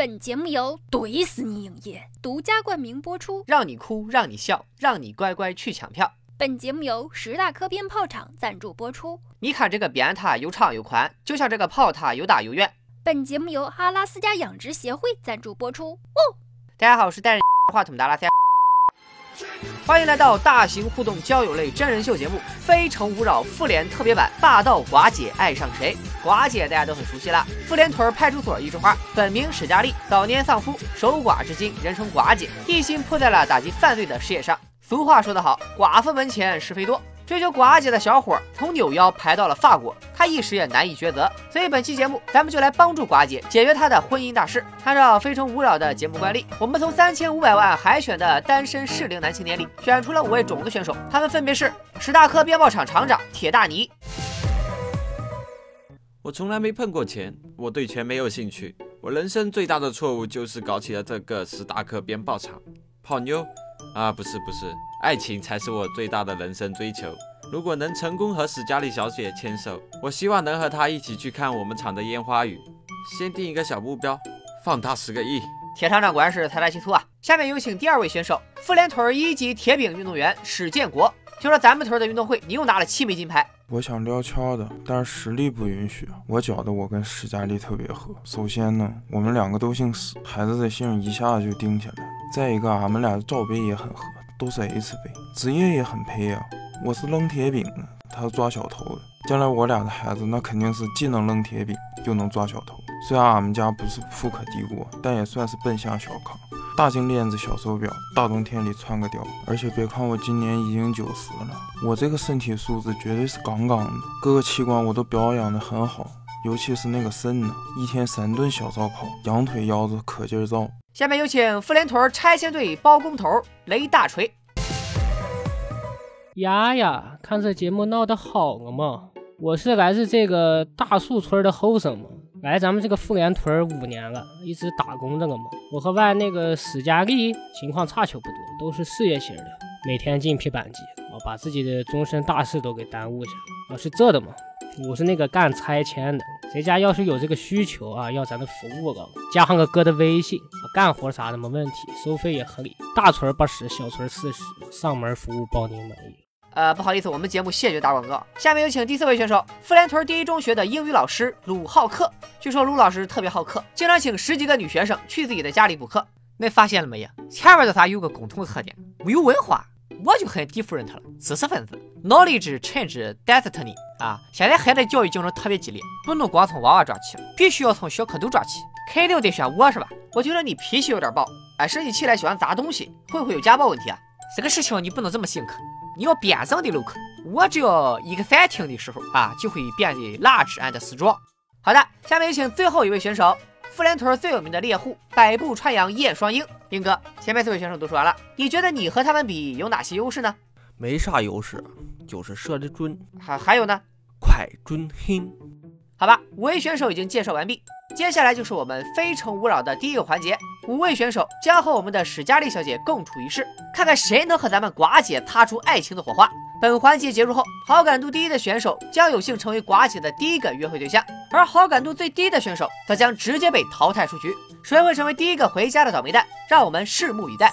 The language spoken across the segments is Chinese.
本节目由怼死你影业独家冠名播出，让你哭，让你笑，让你乖乖去抢票。本节目由十大科鞭炮厂赞助播出。你看这个鞭塔又长又宽，就像这个炮塔又大又圆。本节目由阿拉斯加养殖协会赞助播出。哦，大家好，我是带着 话筒的阿拉斯加。欢迎来到大型互动交友类真人秀节目《非诚勿扰》复联特别版《霸道寡姐爱上谁》。寡姐大家都很熟悉了，妇联屯派出所一枝花，本名史佳丽，早年丧夫，守寡至今，人称寡姐，一心扑在了打击犯罪的事业上。俗话说得好，寡妇门前是非多。追求寡姐的小伙从扭腰排到了法国，他一时也难以抉择。所以本期节目，咱们就来帮助寡姐解决她的婚姻大事。按照《非诚勿扰》的节目惯例，我们从三千五百万海选的单身适龄男青年里选出了五位种子选手，他们分别是史大科鞭炮厂厂长铁大尼。我从来没碰过钱，我对钱没有兴趣。我人生最大的错误就是搞起了这个史大科鞭炮厂。泡妞？啊，不是不是。爱情才是我最大的人生追求。如果能成功和史嘉丽小姐牵手，我希望能和她一起去看我们厂的烟花雨。先定一个小目标，放大十个亿。铁厂长果然是财大气粗啊！下面有请第二位选手，妇联屯一级铁饼运动员史建国。听说咱们屯的运动会，你又拿了七枚金牌。我想撩悄的，但是实力不允许。我觉得我跟史嘉丽特别合。首先呢，我们两个都姓史，孩子的姓一下子就定下来了。再一个，俺们俩的罩杯也很合。都是 H 杯，职业也很配啊！我是扔铁饼的，他是抓小偷的。将来我俩的孩子，那肯定是既能扔铁饼，又能抓小偷。虽然俺们家不是富可敌国，但也算是奔向小康。大金链子、小手表，大冬天里穿个貂。而且别看我今年已经九十了，我这个身体素质绝对是杠杠的，各个器官我都保养的很好，尤其是那个肾呢，一天三顿小烧烤，羊腿腰子可劲儿造。下面有请妇联屯拆迁队包工头雷大锤。呀呀，看这节目闹得好了嘛！我是来自这个大树村的后生嘛，来咱们这个妇联屯五年了，一直打工着了嘛。我和外那个史佳丽情况差球不多，都是事业型的，每天进皮板机，啊，把自己的终身大事都给耽误下了。啊，是这的嘛。我是那个干拆迁的，谁家要是有这个需求啊，要咱的服务了，加上个哥的微信，干活啥的没问题，收费也合理，大村八十，小村四十，上门服务包您满意。呃，不好意思，我们节目谢绝打广告。下面有请第四位选手，妇联屯第一中学的英语老师鲁浩克。据说鲁老师特别好客，经常请十几个女学生去自己的家里补课。你发现了没有？前面的仨有个共同特点，没有文化。我就很 different 了，知识分子，knowledge change destiny 啊！现在孩子教育竞争特别激烈，不能光从娃娃抓起，必须要从小蝌蚪抓起。肯定得选我是吧？我觉得你脾气有点暴，哎，生起气来喜欢砸东西，会不会有家暴问题啊？这个事情你不能这么想，克你要辩证的 look。我只要 exciting 的时候啊，就会变得 large and strong。好的，下面有请最后一位选手。妇联屯最有名的猎户，百步穿杨叶双鹰。兵哥，前面四位选手都说完了，你觉得你和他们比有哪些优势呢？没啥优势，就是射的准。还还有呢？快准狠。好吧，五位选手已经介绍完毕，接下来就是我们非诚勿扰的第一个环节。五位选手将和我们的史嘉丽小姐共处一室，看看谁能和咱们寡姐擦出爱情的火花。本环节结束后，好感度第一的选手将有幸成为寡姐的第一个约会对象，而好感度最低的选手则将直接被淘汰出局。谁会成为第一个回家的倒霉蛋？让我们拭目以待。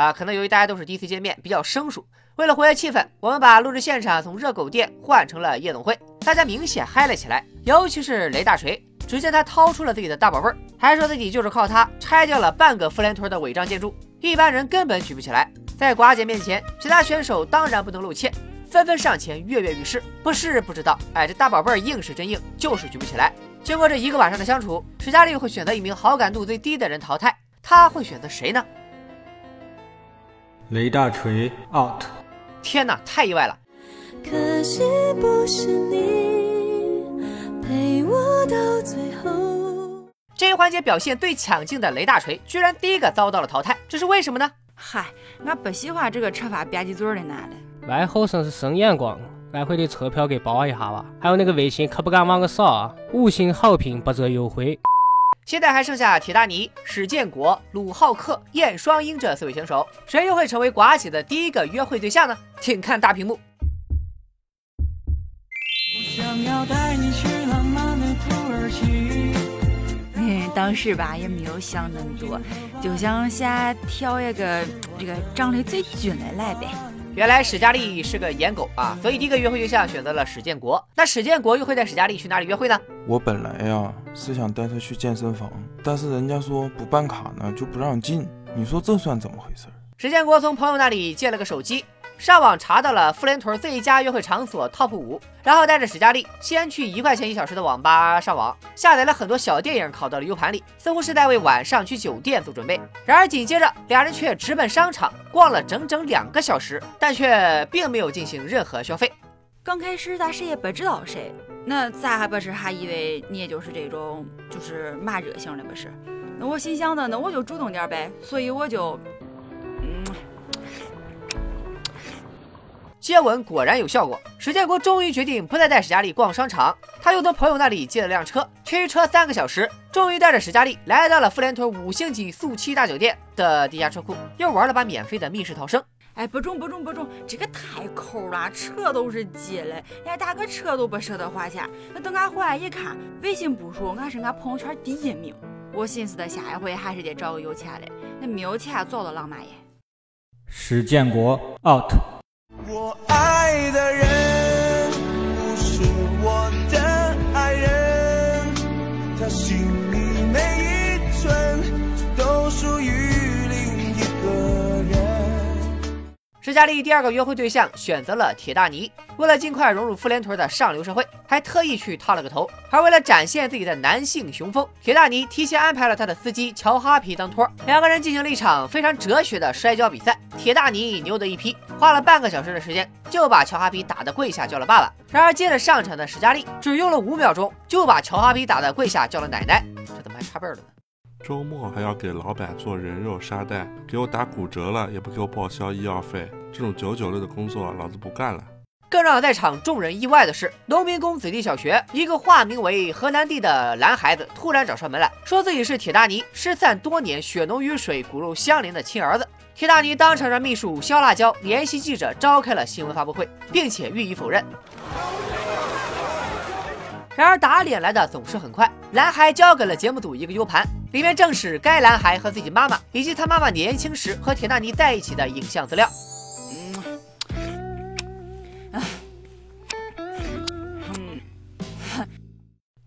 啊，可能由于大家都是第一次见面，比较生疏。为了活跃气氛，我们把录制现场从热狗店换成了夜总会，大家明显嗨了起来。尤其是雷大锤，只见他掏出了自己的大宝贝儿，还说自己就是靠它拆掉了半个妇联屯的违章建筑，一般人根本举不起来。在寡姐面前，其他选手当然不能露怯，纷纷上前跃跃欲试。不是不知道，哎，这大宝贝儿硬是真硬，就是举不起来。经过这一个晚上的相处，史嘉丽会选择一名好感度最低的人淘汰，他会选择谁呢？雷大锤 out。天哪，太意外了！可惜不是你陪我到最后。这一环节表现最抢镜的雷大锤，居然第一个遭到了淘汰，这是为什么呢？嗨，俺不喜欢这个吃法吧唧嘴的男的。外后生是生眼光，来回的车票给包一下吧。还有那个微信可不敢忘个少啊！五星好评，八折优惠。现在还剩下铁大尼、史建国、鲁浩克、燕双鹰这四位选手，谁又会成为寡姐的第一个约会对象呢？请看大屏幕。想要带你去浪漫的土耳其。嗯，当时吧也没有想那么多，就想先挑一个这个长得最俊的来呗。原来史嘉丽是个颜狗啊，所以第一个约会对象选择了史建国。那史建国又会带史嘉丽去哪里约会呢？我本来呀是想带他去健身房，但是人家说不办卡呢就不让进，你说这算怎么回事？史建国从朋友那里借了个手机。上网查到了富联屯最佳约会场所 TOP 五，然后带着史佳丽先去一块钱一小时的网吧上网，下载了很多小电影，拷到了 U 盘里，似乎是在为晚上去酒店做准备。然而紧接着，俩人却直奔商场逛了整整两个小时，但却并没有进行任何消费。刚开始咱谁也不知道谁，那咱还不是还以为你也就是这种就是骂热型的不是？那我心想的，那我就主动点呗，所以我就。嗯接吻果然有效果，史建国终于决定不再带史嘉丽逛商场，他又从朋友那里借了辆车，驱车三个小时，终于带着史嘉丽来到了富连屯五星级速七大酒店的地下车库，又玩了把免费的密室逃生。哎，不中不中不中，这个太抠了，车都是借的，连打个车都不舍得花钱。那等俺回来一看，微信步数俺是俺朋友圈第一名。我寻思的下一回还是得找个有钱的，那没有钱做了浪漫耶。史建国 out。我爱的人不是我的爱人，他心史嘉丽第二个约会对象选择了铁大尼，为了尽快融入妇联屯的上流社会，还特意去烫了个头。而为了展现自己的男性雄风，铁大尼提前安排了他的司机乔哈皮当托，两个人进行了一场非常哲学的摔跤比赛。铁大尼牛得一批，花了半个小时的时间就把乔哈皮打得跪下叫了爸爸。然而接着上场的史嘉丽只用了五秒钟就把乔哈皮打得跪下叫了奶奶，这怎么还差辈儿了呢？周末还要给老板做人肉沙袋，给我打骨折了也不给我报销医药费，这种九九六的工作老子不干了。更让在场众人意外的是，农民工子弟小学一个化名为河南地的男孩子突然找上门来说自己是铁大尼失散多年、血浓于水、骨肉相连的亲儿子。铁大尼当场让秘书肖辣椒联系记者召开了新闻发布会，并且予以否认。然而打脸来的总是很快，男孩交给了节目组一个 U 盘，里面正是该男孩和自己妈妈以及他妈妈年轻时和铁大尼在一起的影像资料。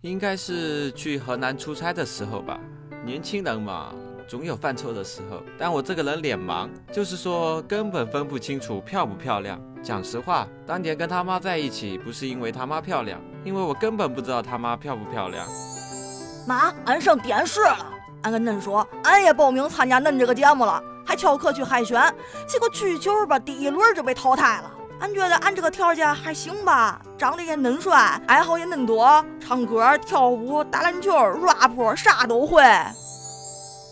应该是去河南出差的时候吧，年轻人嘛。总有犯错的时候，但我这个人脸盲，就是说根本分不清楚漂不漂亮。讲实话，当年跟他妈在一起，不是因为他妈漂亮，因为我根本不知道他妈漂不漂亮。妈，俺上电视了，俺跟恁说，俺也报名参加恁这个节目了，还翘课去海选，结果去球吧，第一轮就被淘汰了。俺觉得俺这个条件还行吧，长得也嫩帅，爱好也嫩多，唱歌、跳舞、打篮球、rap 啥都会。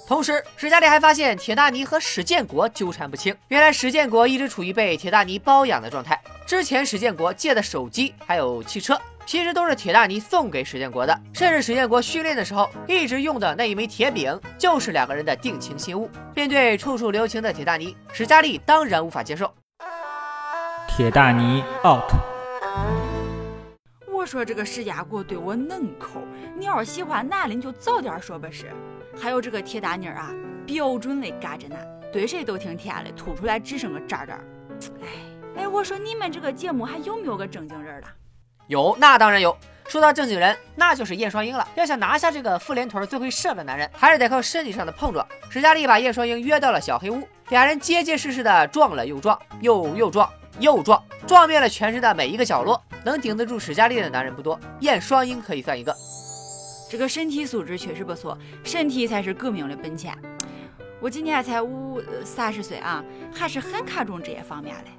同时，史嘉丽还发现铁大尼和史建国纠缠不清。原来，史建国一直处于被铁大尼包养的状态。之前，史建国借的手机还有汽车，其实都是铁大尼送给史建国的。甚至，史建国训练的时候一直用的那一枚铁饼，就是两个人的定情信物。面对处处留情的铁大尼，史嘉丽当然无法接受。铁大尼 out。我说这个石家国对我嫩抠，你要是喜欢男的，你就早点说不是。还有这个铁大妮儿啊，标准的嘎着男，对谁都挺甜的，吐出来只剩个渣渣。哎哎，我说你们这个节目还有没有个正经人了？有，那当然有。说到正经人，那就是叶双鹰了。要想拿下这个妇联屯最会射的男人，还是得靠身体上的碰撞。史嘉丽把叶双鹰约到了小黑屋，俩人结结实实的撞了又撞，又又撞又撞，撞遍了全身的每一个角落。能顶得住史嘉丽的男人不多，燕双鹰可以算一个。这个身体素质确实不错，身体才是革命的本钱。我今年才五三十岁啊，还是很看重这些方面的。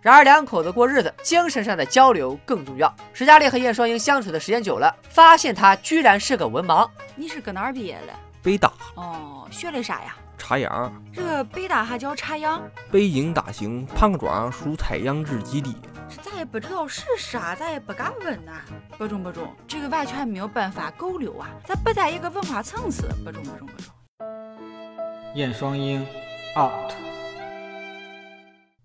然而两口子过日子，精神上的交流更重要。史嘉丽和燕双鹰相处的时间久了，发现他居然是个文盲。你是搁哪儿毕业的？北大。哦，学的啥呀？插秧。这个北大还叫插秧？北京大兴庞庄蔬菜养殖基地。这咱也不知道是啥，咱也不敢问呐。不中不中，这个完全没有办法勾留啊，咱不在一个文化层次。不中不中不中。燕双鹰，out。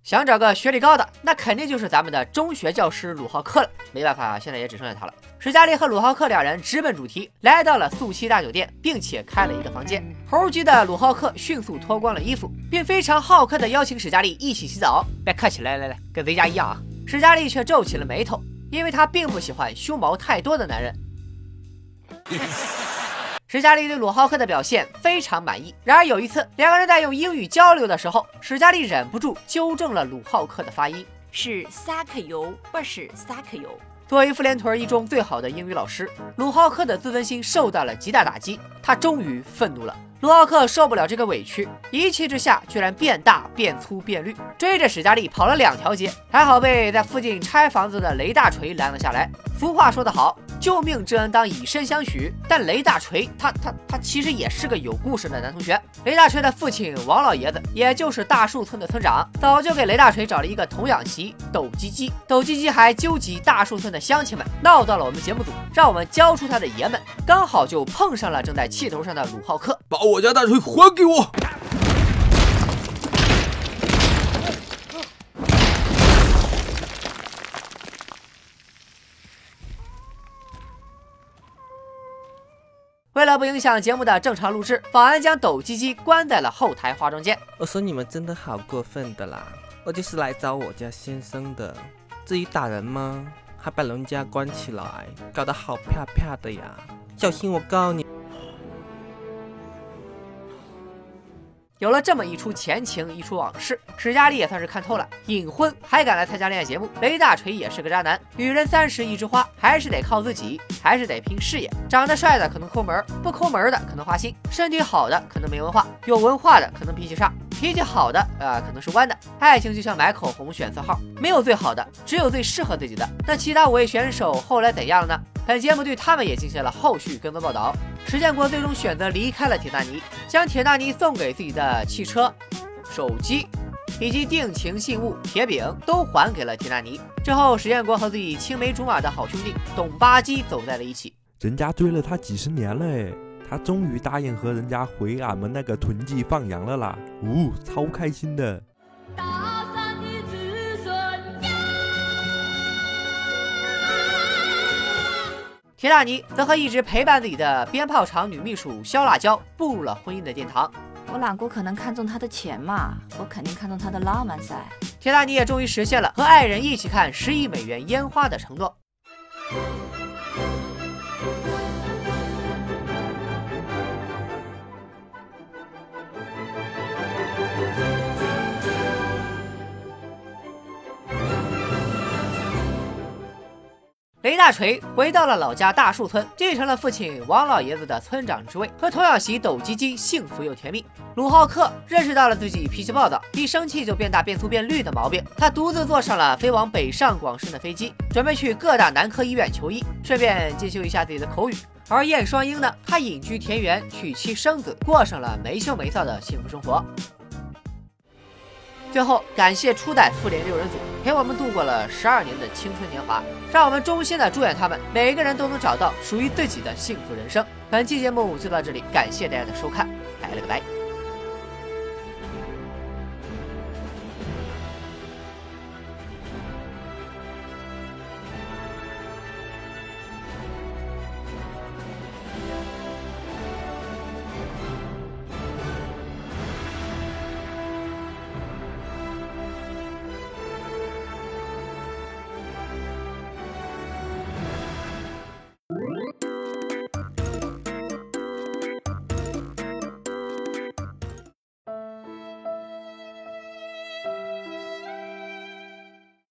想找个学历高的，那肯定就是咱们的中学教师鲁浩克了。没办法，现在也只剩下他了。史嘉丽和鲁浩克两人直奔主题，来到了素七大酒店，并且开了一个房间。猴急的鲁浩克迅速脱光了衣服，并非常好客的邀请史嘉丽一起洗澡。别客气，来来来，跟贼家一样啊！史嘉丽却皱起了眉头，因为她并不喜欢胸毛太多的男人。史嘉丽对鲁浩克的表现非常满意。然而有一次，两个人在用英语交流的时候，史嘉丽忍不住纠正了鲁浩克的发音，是萨克尤，不是萨克尤。作为妇联屯一中最好的英语老师，鲁浩克的自尊心受到了极大打击，他终于愤怒了。鲁浩克受不了这个委屈，一气之下居然变大、变粗、变绿，追着史嘉丽跑了两条街，还好被在附近拆房子的雷大锤拦了下来。俗话说得好。救命之恩当以身相许，但雷大锤他他他其实也是个有故事的男同学。雷大锤的父亲王老爷子，也就是大树村的村长，早就给雷大锤找了一个童养媳抖鸡鸡。抖鸡鸡还纠集大树村的乡亲们，闹到了我们节目组，让我们交出他的爷们。刚好就碰上了正在气头上的鲁浩克，把我家大锤还给我！为了不影响节目的正常录制，保安将抖鸡鸡关在了后台化妆间。我说你们真的好过分的啦！我就是来找我家先生的，至于打人吗？还把人家关起来，搞得好啪啪的呀！小心我告你！有了这么一出前情，一出往事，史嘉丽也算是看透了。隐婚还敢来参加恋爱节目，雷大锤也是个渣男。女人三十一枝花，还是得靠自己，还是得拼事业。长得帅的可能抠门，不抠门的可能花心。身体好的可能没文化，有文化的可能脾气差。脾气好的啊，可能是弯的。爱情就像买口红选色号，没有最好的，只有最适合自己的。那其他五位选手后来怎样了呢？本节目对他们也进行了后续跟踪报道。石建国最终选择离开了铁达尼，将铁达尼送给自己的汽车、手机以及定情信物铁饼都还给了铁达尼。之后，石建国和自己青梅竹马的好兄弟董巴基走在了一起。人家追了他几十年了，哎，他终于答应和人家回俺们那个屯记放羊了啦！呜，超开心的。铁达尼则和一直陪伴自己的鞭炮厂女秘书肖辣椒步入了婚姻的殿堂。我懒姑可能看中他的钱嘛，我肯定看中他的浪漫噻。铁达尼也终于实现了和爱人一起看十亿美元烟花的承诺。雷大锤回到了老家大树村，继承了父亲王老爷子的村长之位，和童养媳抖鸡鸡幸福又甜蜜。鲁浩克认识到了自己脾气暴躁，一生气就变大变粗变绿的毛病，他独自坐上了飞往北上广深的飞机，准备去各大男科医院求医，顺便进修一下自己的口语。而燕双鹰呢，他隐居田园，娶妻生子，过上了没羞没臊的幸福生活。最后，感谢初代复联六人组陪我们度过了十二年的青春年华，让我们衷心的祝愿他们每一个人都能找到属于自己的幸福人生。本期节目就到这里，感谢大家的收看，拜了个拜。